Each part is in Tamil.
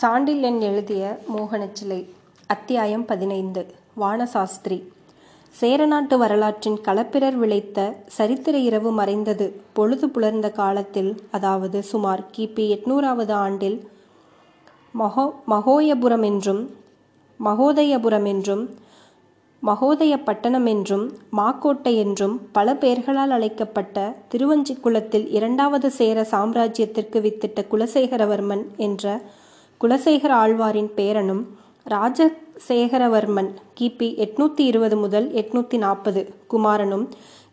சாண்டில்யன் எழுதிய மோகனச்சிலை அத்தியாயம் பதினைந்து வானசாஸ்திரி. சேரநாட்டு வரலாற்றின் களப்பிரர் விளைத்த சரித்திர இரவு மறைந்தது பொழுது புலர்ந்த காலத்தில் அதாவது சுமார் கிபி எட்நூறாவது ஆண்டில் மகோ மகோயபுரம் என்றும் மகோதயபுரம் என்றும் மகோதய பட்டணம் என்றும் மாக்கோட்டை என்றும் பல பெயர்களால் அழைக்கப்பட்ட திருவஞ்சிக்குளத்தில் இரண்டாவது சேர சாம்ராஜ்யத்திற்கு வித்திட்ட குலசேகரவர்மன் என்ற குலசேகர ஆழ்வாரின் பேரனும் ராஜசேகரவர்மன் கிபி எட்நூத்தி இருபது முதல் எட்நூத்தி நாற்பது குமாரனும்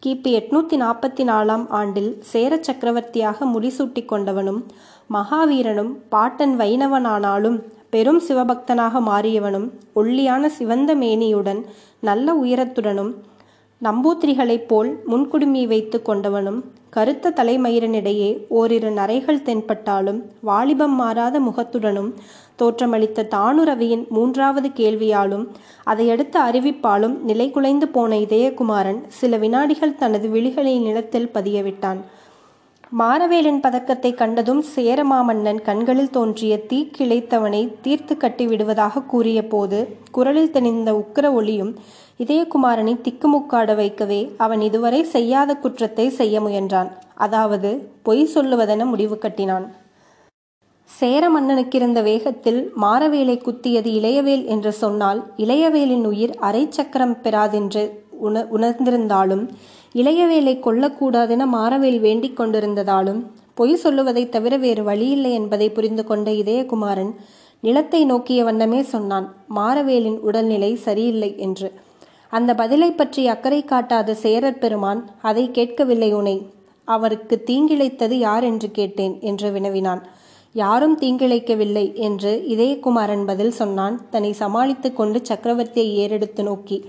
கிபி எட்நூத்தி நாற்பத்தி நாலாம் ஆண்டில் சேர சக்கரவர்த்தியாக முடிசூட்டி கொண்டவனும் மகாவீரனும் பாட்டன் வைணவனானாலும் பெரும் சிவபக்தனாக மாறியவனும் ஒல்லியான சிவந்த மேனியுடன் நல்ல உயரத்துடனும் நம்பூத்திரிகளைப் போல் முன்குடுமி வைத்து கொண்டவனும் கருத்த தலைமயிரனிடையே ஓரிரு நரைகள் தென்பட்டாலும் வாலிபம் மாறாத முகத்துடனும் தோற்றமளித்த தானுரவியின் மூன்றாவது கேள்வியாலும் அதையடுத்த அறிவிப்பாலும் நிலைகுலைந்து போன இதயகுமாரன் சில வினாடிகள் தனது விழிகளை நிலத்தில் பதியவிட்டான். மாரவேலன் பதக்கத்தை கண்டதும் சேரமாமன்னன் கண்களில் தோன்றிய தீ கிளைத்தவனை தீர்த்து கட்டி விடுவதாக கூறிய போது குரலில் தெளிந்த உக்கிர ஒளியும் இதயகுமாரனை திக்குமுக்காட வைக்கவே அவன் இதுவரை செய்யாத குற்றத்தை செய்ய முயன்றான். அதாவது பொய் சொல்லுவதென முடிவு கட்டினான். சேர மன்னனுக்கு இருந்த வேகத்தில் மாரவேலை குத்தியது இளையவேல் என்று சொன்னால் இளையவேலின் உயிர் அரை சக்கரம் பெறாதென்று உண உணர்ந்திருந்தாலும் இளையவேலை கொல்லக்கூடாதென மாரவேல் வேண்டிக் கொண்டிருந்ததாலும் பொய் சொல்லுவதை தவிர வேறு வழியில்லை என்பதை புரிந்து கொண்ட இதயகுமாரன் நிலத்தை நோக்கிய வண்ணமே சொன்னான். மாரவேலின் உடல்நிலை சரியில்லை என்று. அந்த பதிலை பற்றி அக்கறை காட்டாத சேரர் பெருமான் அதை கேட்கவில்லை உனை. அவருக்கு தீங்கிழைத்தது யார் என்று கேட்டேன் என்று வினவினான். யாரும் தீங்கிழைக்கவில்லை என்று இதயகுமாரன் பதில் சொன்னான். தன்னை சமாளித்து கொண்டு சக்கரவர்த்தியை ஏறெடுத்து நோக்கி.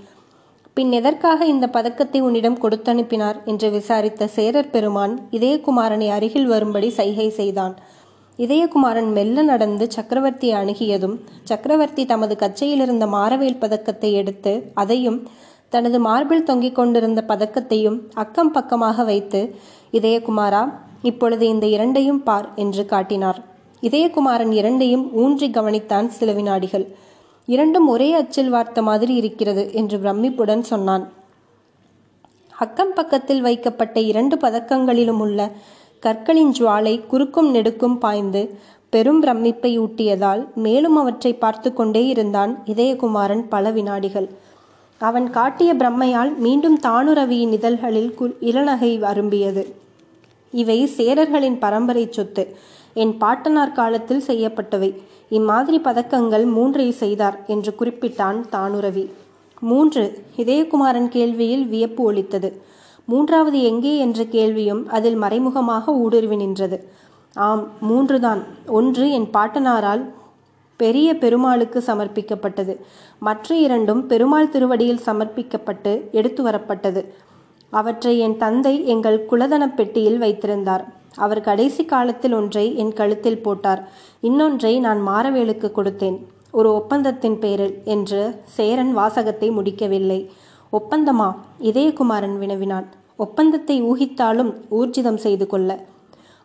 பின் எதற்காக இந்த பதக்கத்தை உன்னிடம் கொடுத்தனுப்பினார்? என்று விசாரித்த சேரர் பெருமான் இதயகுமாரனை அருகில் வரும்படி சைகை செய்தான். இதயகுமாரன் மெல்ல நடந்து சக்கரவர்த்தியை அணுகியதும் சக்கரவர்த்தி தமது கச்சையில் இருந்த மாரவேல் பதக்கத்தை எடுத்து அதையும் தனது மார்பில் தொங்கிக் கொண்டிருந்த பதக்கத்தையும் அக்கம் பக்கமாக வைத்து இதயகுமாரா இப்பொழுது இந்த இரண்டையும் பார் என்று காட்டினார். இதயகுமாரன் இரண்டையும் ஊன்றி கவனித்தான் சில வினாடிகள் இரண்டும் ஒரே அச்சில் வார்த்த மாதிரி இருக்கிறது என்று பிரமிப்புடன் சொன்னான். அக்கம் பக்கத்தில் வைக்கப்பட்ட இரண்டு பதக்கங்களிலும் உள்ள கற்களின் ஜுவாலை குறுக்கும் நெடுக்கும் பாய்ந்து பெரும் பிரமிப்பை ஊட்டியதால் மேலும் அவற்றை பார்த்து கொண்டே இருந்தான் இதயகுமாரன் பல வினாடிகள். அவன் காட்டிய பிரம்மையால் மீண்டும் தானுரவியின் இதழ்களில் குல் இளநகை அரும்பியது. இவை சேரர்களின் பரம்பரை சொத்து. என் பாட்டனார் காலத்தில் செய்யப்பட்டவை. இம்மாதிரி பதக்கங்கள் மூன்றை செய்தார் என்று குறிப்பிட்டான் தானுரவி. மூன்று இதயகுமாரன் கேள்வியில் வியப்பு ஒலித்தது. மூன்றாவது எங்கே என்ற கேள்வியும் அதில் மறைமுகமாக ஊடுருவி நின்றது. ஆம் மூன்றுதான். ஒன்று என் பாட்டனாரால் பெரிய பெருமாளுக்கு சமர்ப்பிக்கப்பட்டது. மற்ற இரண்டும் பெருமாள் திருவடியில் சமர்ப்பிக்கப்பட்டு எடுத்து வரப்பட்டது அவற்றை என் தந்தை எங்கள் குலதனப் பெட்டியில் வைத்திருந்தார். அவர் கடைசி காலத்தில் ஒன்றை என் கழுத்தில் போட்டார். இன்னொன்றை நான் மாரவேலுக்கு கொடுத்தேன். ஒரு ஒப்பந்தத்தின் பேரில் என்று சேரன் வாசகத்தை முடிக்கவில்லை. ஒப்பந்தமா? இதயகுமாரன் வினவினான். ஒப்பந்தத்தை ஊகித்தாலும் ஊர்ஜிதம் செய்து கொள்ள.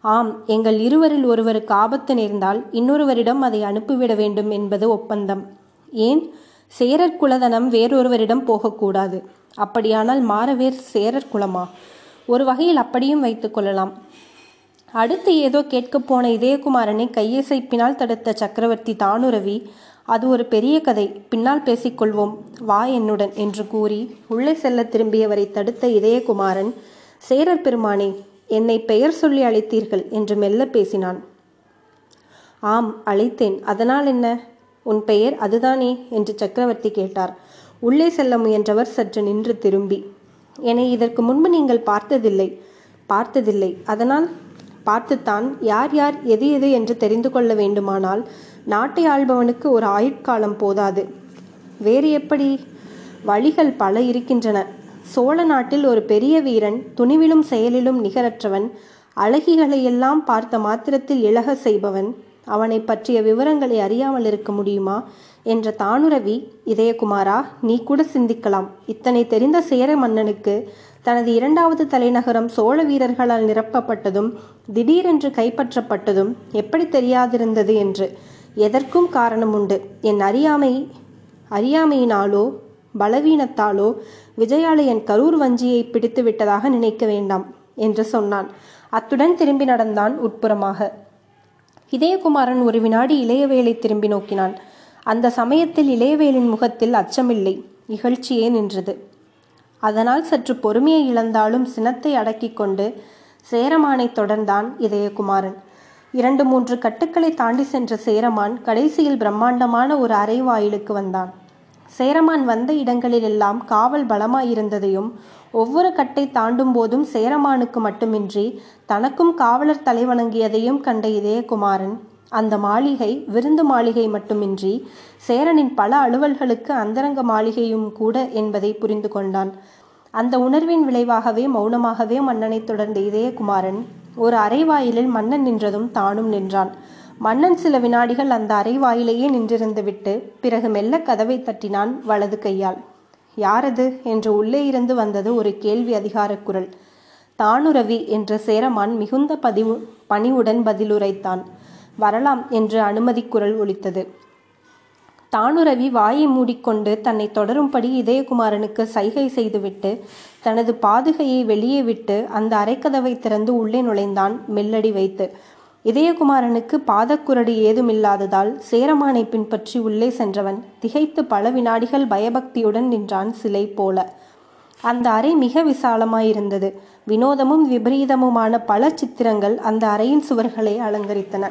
ஆம் எங்கள் இருவரில் ஒருவருக்கு ஆபத்து நேர்ந்தால் இன்னொருவரிடம் அதை அனுப்பிவிட வேண்டும் என்பது ஒப்பந்தம். ஏன்? சேரர் குலதனம் வேறொருவரிடம் போகக்கூடாது. அப்படியானால் மாறவேர் சேரர் குலமா? ஒரு வகையில் அப்படியும் வைத்துக் கொள்ளலாம். அடுத்து ஏதோ கேட்கப் போன இதயகுமாரனை கையசைப்பினால் தடுத்த சக்கரவர்த்தி தானுரவி அது ஒரு பெரிய கதை. பின்னால் பேசிக்கொள்வோம். வா என்னுடன் என்று கூறி உள்ளே செல்ல திரும்பியவரை தடுத்த இதயகுமாரன் சேரர் பெருமானே என்னை பெயர் சொல்லி அழைத்தீர்கள் என்று மெல்ல பேசினான். ஆம் அழைத்தேன். அதனால் என்ன? உன் பெயர் அதுதானே? என்று சக்கரவர்த்தி கேட்டார். உள்ளே செல்ல முயன்றவர் சற்று நின்று திரும்பி என்னை இதற்கு முன்பு நீங்கள் பார்த்ததில்லை. பார்த்ததில்லை. அதனால் பார்த்துத்தான் யார் யார் எது எது என்று தெரிந்து கொள்ள வேண்டுமானால் நாட்டை ஆள்பவனுக்கு ஒரு ஆயுட்காலம் போதாது. வேறு எப்படி? வழிகள் பல இருக்கின்றன. சோழ நாட்டில் ஒரு பெரிய வீரன் துணிவிலும் செயலிலும் நிகரற்றவன் அழகிகளையெல்லாம் பார்த்த மாத்திரத்தில் இழக செய்பவன் அவனை பற்றிய விவரங்களை அறியாமல் இருக்க முடியுமா? என்ற தானுரவி இதயகுமாரா நீ கூட சிந்திக்கலாம். இத்தனை தெரிந்த சேர மன்னனுக்கு தனது இரண்டாவது தலைநகரம் சோழ வீரர்களால் நிரப்பப்பட்டதும் திடீரென்று கைப்பற்றப்பட்டதும் எப்படி தெரியாதிருந்தது என்று எதற்கும் காரணம் உண்டு. என் அறியாமை அறியாமையினாலோ பலவீனத்தாலோ விஜயாலு என் கரூர் வஞ்சியை பிடித்து விட்டதாக நினைக்க வேண்டாம் என்று சொன்னான். அத்துடன் திரும்பி நடந்தான் உட்புறமாக. இதயகுமாரன் ஒரு வினாடி இளையவேலை திரும்பி நோக்கினான். அந்த சமயத்தில் இளையவேலின் முகத்தில் அச்சமில்லை. இகழ்ச்சியே நின்றது. அதனால் சற்று பொறுமையை இழந்தாலும் சினத்தை அடக்கிக் கொண்டு சேரமானை தொடர்ந்தான் இதயகுமாரன். இரண்டு மூன்று கட்டுக்களை தாண்டி சென்ற சேரமான் கடைசியில் பிரம்மாண்டமான ஒரு அரை வாயிலுக்கு வந்தான். சேரமான் வந்த இடங்களிலெல்லாம் காவல் பலமாயிருந்ததையும் ஒவ்வொரு கட்டை தாண்டும் போதும் சேரமானுக்கு மட்டுமின்றி தனக்கும் காவலர் தலைவணங்கியதையும் கண்ட இதயகுமாரன் அந்த மாளிகை விருந்து மாளிகை மட்டுமின்றி சேரனின் பல அலுவல்களுக்கு அந்தரங்க மாளிகையும் கூட என்பதை புரிந்து கொண்டான். அந்த உணர்வின் விளைவாகவே மௌனமாகவே மன்னனை தொடர்ந்த இதயகுமாரன் ஒரு அரைவாயிலில் மன்னன் நின்றதும் தானும் நின்றான். மன்னன் சில வினாடிகள் அந்த அரைவாயிலேயே நின்றிருந்து விட்டு பிறகு மெல்ல கதவை தட்டினான் வலது கையால். யாரது? என்று உள்ளே இருந்து வந்தது ஒரு கேள்வி அதிகார குரல். தானுரவி என்ற சேரமான் மிகுந்த பதிவு பணிவுடன் பதிலுரைத்தான். வரலாம் என்று அனுமதி குரல் ஒலித்தது. தானுரவி வாயை மூடிக்கொண்டு தன்னை தொடரும்படி இதயகுமாரனுக்கு சைகை செய்துவிட்டு தனது பாதுகையை வெளியே விட்டு அந்த அரைக்கதவை திறந்து உள்ளே நுழைந்தான் மெல்லடி வைத்து. இதயகுமாரனுக்கு பாதக்குரடி ஏதுமில்லாததால் சேரமானை பின்பற்றி உள்ளே சென்றவன் திகைத்து பல வினாடிகள் பயபக்தியுடன் நின்றான் சிலை போல. அந்த அறை மிக விசாலமாயிருந்தது. வினோதமும் விபரீதமுமான பல சித்திரங்கள் அந்த அறையின் சுவர்களை அலங்கரித்தன.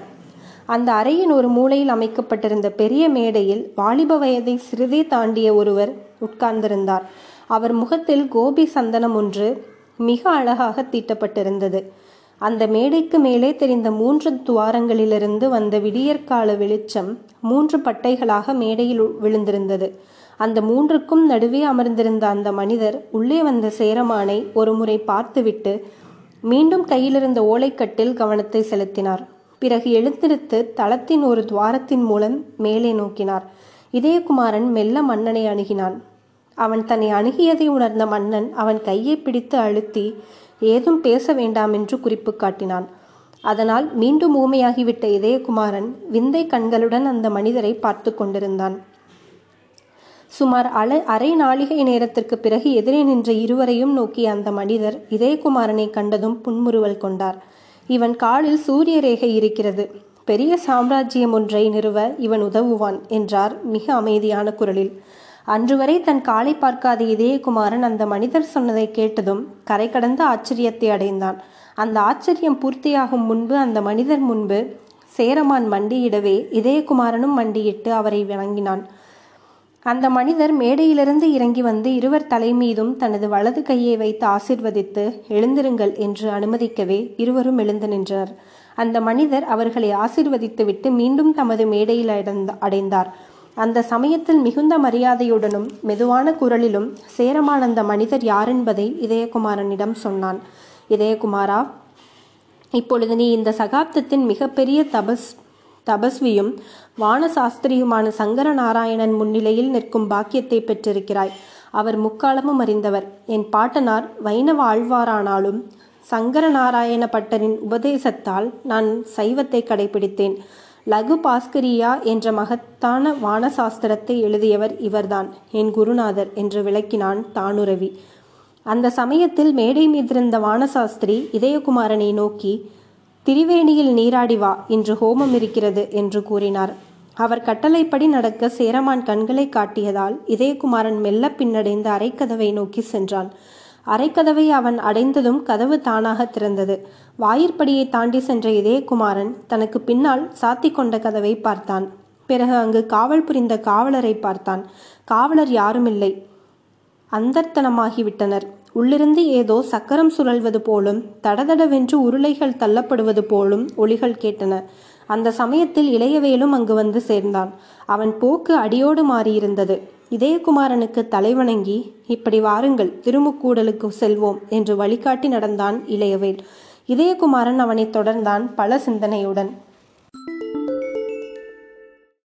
அந்த அறையின் ஒரு மூலையில் அமைக்கப்பட்டிருந்த பெரிய மேடையில் வாலிப வயதை சிறிதே தாண்டிய ஒருவர் உட்கார்ந்திருந்தார். அவர் முகத்தில் கோபி சந்தனம் ஒன்று மிக அழகாக தீட்டப்பட்டிருந்தது. அந்த மேடைக்கு மேலே தெரிந்த மூன்று துவாரங்களிலிருந்து வந்த விடியற்கால வெளிச்சம் மூன்று பட்டைகளாக மேடையில் விழுந்திருந்தது. அந்த மூன்றுக்கும் நடுவே அமர்ந்திருந்த அந்த மனிதர் உள்ளே வந்த சேரமானை ஒருமுறை பார்த்துவிட்டு மீண்டும் கையிலிருந்த ஓலைக்கட்டில் கவனத்தை செலுத்தினார். பிறகு எழுந்திருத்து தளத்தின் ஒரு துவாரத்தின் மூலம் மேலே நோக்கினார். இதயகுமாரன் மெல்ல மன்னனை அணுகினான். அவன் தன்னை அணுகியதை உணர்ந்த மன்னன் அவன் கையை பிடித்து அழுத்தி ஏதும் பேச வேண்டாம் என்று குறிப்பு காட்டினான். அதனால் மீண்டும் ஊமையாகிவிட்ட இதயகுமாரன் விந்தை கண்களுடன் அந்த மனிதரை பார்த்து கொண்டிருந்தான். சுமார் அல அரை நாளிகை நேரத்திற்கு பிறகு எதிரே நின்ற இருவரையும் நோக்கிய அந்த மனிதர் இதயகுமாரனை கண்டதும் புன்முறுவல் கொண்டார். இவன் காலில் சூரிய ரேகை இருக்கிறது. பெரிய சாம்ராஜ்யம் ஒன்றை நிறுவ இவன் உதவுவான் என்றார் மிக அமைதியான குரலில். அன்று வரை தன் காலை பார்க்காத இதயகுமாரன் அந்த மனிதர் சொன்னதை கேட்டதும் கரை கடந்த ஆச்சரியத்தை அடைந்தான். அந்த ஆச்சரியம் பூர்த்தியாகும் முன்பு அந்த மனிதர் முன்பு சேரமான் மண்டியிடவே இதயகுமாரனும் மண்டியிட்டு அவரை வணங்கினான். அந்த மனிதர் மேடையிலிருந்து இறங்கி வந்து இருவர் தலைமீதும் தனது வலது கையை வைத்து ஆசிர்வதித்து எழுந்திருங்கள் என்று அனுமதிக்கவே இருவரும் எழுந்து நின்றனர் அந்த மனிதர் அவர்களை ஆசிர்வதித்துவிட்டு மீண்டும் தமது மேடையில் அடைந்தார். அந்த சமயத்தில் மிகுந்த மரியாதையுடனும் மெதுவான குரலிலும் சேரமான அந்த மனிதர் யாரென்பதை இதயகுமாரனிடம் சொன்னான். இதயகுமாரா இப்பொழுது நீ இந்த சகாப்தத்தின் மிகப்பெரிய தபஸ் தபஸ்வியும் வானசாஸ்திரியுமான சங்கர நாராயணன் முன்னிலையில் நிற்கும் பாக்கியத்தை பெற்றிருக்கிறாய். அவர் முக்காலமும் அறிந்தவர். என் பாட்டனார் வைணவ ஆழ்வாரானாலும் சங்கர நாராயண பட்டரின் உபதேசத்தால் நான் சைவத்தை கடைபிடித்தேன். லகு பாஸ்கரியா என்ற மகத்தான வானசாஸ்திரத்தை எழுதியவர் இவர்தான். என் குருநாதர் என்று விளக்கினான் தானுரவி. அந்த சமயத்தில் மேடை மீதிருந்த வானசாஸ்திரி இதயகுமாரனை நோக்கி திரிவேணியில் நீராடி வா இன்று ஹோமம் இருக்கிறது என்று கூறினார். அவர் கட்டளைப்படி நடக்க சேரமான் கண்களை காட்டியதால் இதயகுமாரன் மெல்ல பின்னடைந்து அரைக்கதவை நோக்கி சென்றான். அரைக்கதவை அவன் அடைந்ததும் கதவு தானாக திறந்தது. வாயிற்படியை தாண்டி சென்ற இதயகுமாரன் தனக்கு பின்னால் சாத்தி கொண்ட கதவை பார்த்தான். பிறகு அங்கு காவல் புரிந்த காவலரை பார்த்தான். காவலர் யாருமில்லை. அந்தர்த்தனமாகிவிட்டனர். உள்ளிருந்து ஏதோ சக்கரம் சுழல்வது போலும் தடதடவென்று உருளைகள் தள்ளப்படுவது போலும் ஒளிகள் கேட்டன. அந்த சமயத்தில் இளையவேலும் அங்கு வந்து சேர்ந்தான். அவன் போக்கு அடியோடு மாறியிருந்தது. இதயகுமாரனுக்கு தலைவணங்கி இப்படி வாருங்கள் திருமுக்கூடலுக்கு செல்வோம் என்று வழிகாட்டி நடந்தான் இளையவேல். இதயகுமாரன் அவனை தொடர்ந்தான் பல சிந்தனையுடன்.